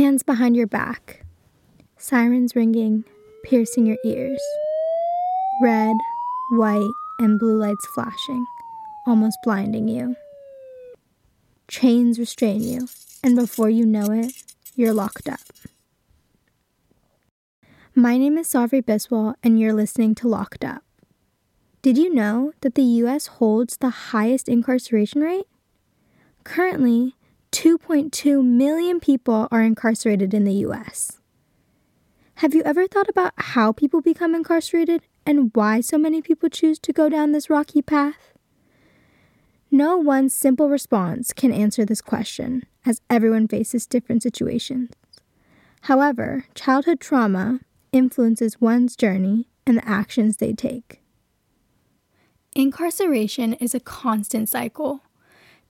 hands behind your back, sirens ringing, piercing your ears, red, white, and blue lights flashing, almost blinding you. Chains restrain you, and before you know it, you're locked up. My name is Savri Biswal, and you're listening to Locked Up. Did you know that the US holds the highest incarceration rate? Currently, 2.2 million people are incarcerated in the US. Have you ever thought about how people become incarcerated and why so many people choose to go down this rocky path? No one simple response can answer this question, as everyone faces different situations. However, childhood trauma influences one's journey and the actions they take. Incarceration is a constant cycle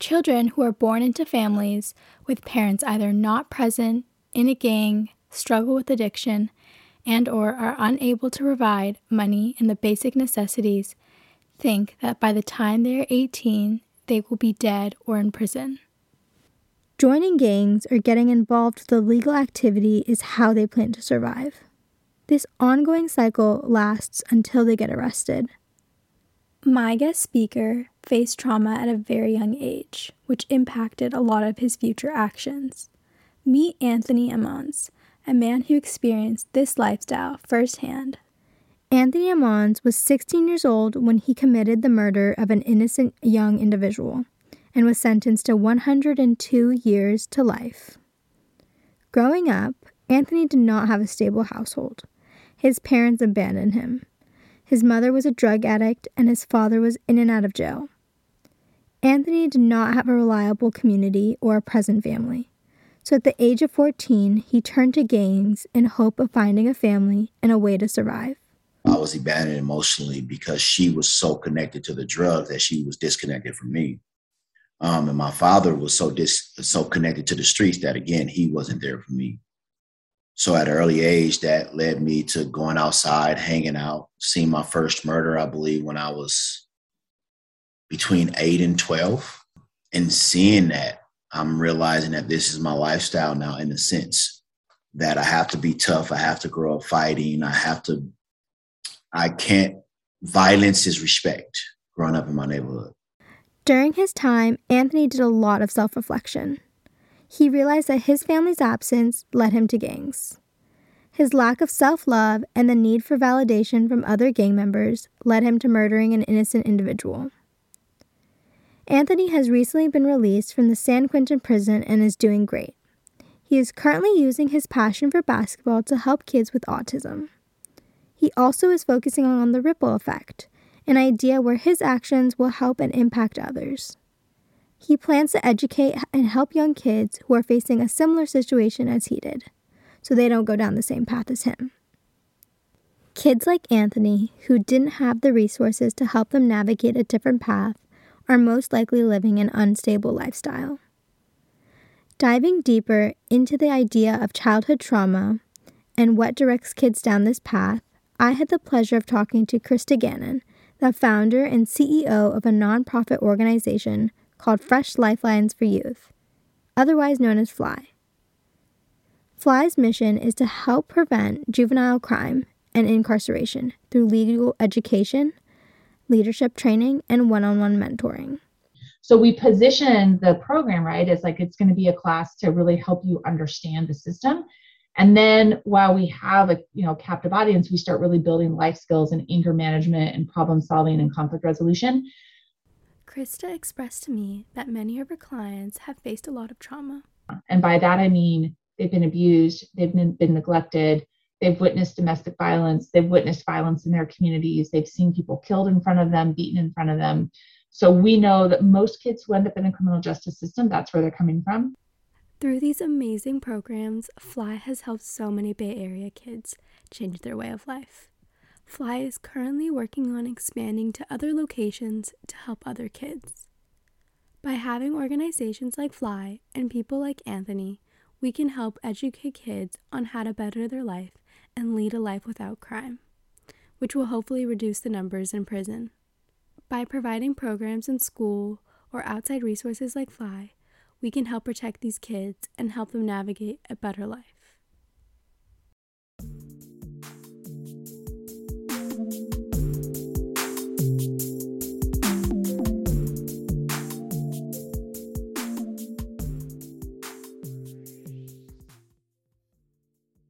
Children who are born into families with parents either not present, in a gang, struggle with addiction, and or are unable to provide money and the basic necessities think that by the time they are 18, they will be dead or in prison. Joining gangs or getting involved with illegal activity is how they plan to survive. This ongoing cycle lasts until they get arrested. My guest speaker faced trauma at a very young age, which impacted a lot of his future actions. Meet Anthony Ammons, a man who experienced this lifestyle firsthand. Anthony Ammons was 16 years old when he committed the murder of an innocent young individual and was sentenced to 102 years to life. Growing up, Anthony did not have a stable household. His parents abandoned him. His mother was a drug addict, and his father was in and out of jail. Anthony did not have a reliable community or a present family. So at the age of 14, he turned to gangs in hope of finding a family and a way to survive. I was abandoned emotionally because she was so connected to the drugs that she was disconnected from me. Um, and my father was so dis- so connected to the streets that again he wasn't there for me. So at an early age, that led me to going outside, hanging out, seeing my first murder, I believe, when I was between eight and 12. And seeing that, I'm realizing that this is my lifestyle now in a sense that I have to be tough. I have to grow up fighting. I have to, I can't, violence is respect growing up in my neighborhood. During his time, Anthony did a lot of self reflection he realized that his family's absence led him to gangs. His lack of self love and the need for validation from other gang members led him to murdering an innocent individual. Anthony has recently been released from the San Quentin prison and is doing great. He is currently using his passion for basketball to help kids with autism. He also is focusing on the ripple effect, an idea where his actions will help and impact others. He plans to educate and help young kids who are facing a similar situation as he did, so they don't go down the same path as him. Kids like Anthony, who didn't have the resources to help them navigate a different path, are most likely living an unstable lifestyle. Diving deeper into the idea of childhood trauma and what directs kids down this path, I had the pleasure of talking to Christa Gannon, the founder and CEO of a nonprofit organization called Fresh Lifelines for Youth, otherwise known as FLY. FLY's mission is to help prevent juvenile crime and incarceration through legal education, leadership training, and one on one mentoring. So we position the program, right, as like it's going to be a class to really help you understand the system. And then while we have a you know captive audience, we start really building life skills and anger management and problem solving and conflict resolution Christa expressed to me that many of her clients have faced a lot of trauma. And by that, I mean they've been abused, they've been, been neglected, they've witnessed domestic violence, they've witnessed violence in their communities, they've seen people killed in front of them, beaten in front of them. So we know that most kids who end up in the criminal justice system, that's where they're coming from. Through these amazing programs, Fly has helped so many Bay Area kids change their way of life. Fly is currently working on expanding to other locations to help other kids. By having organizations like Fly and people like Anthony, we can help educate kids on how to better their life and lead a life without crime, which will hopefully reduce the numbers in prison. By providing programs in school or outside resources like Fly, we can help protect these kids and help them navigate a better life.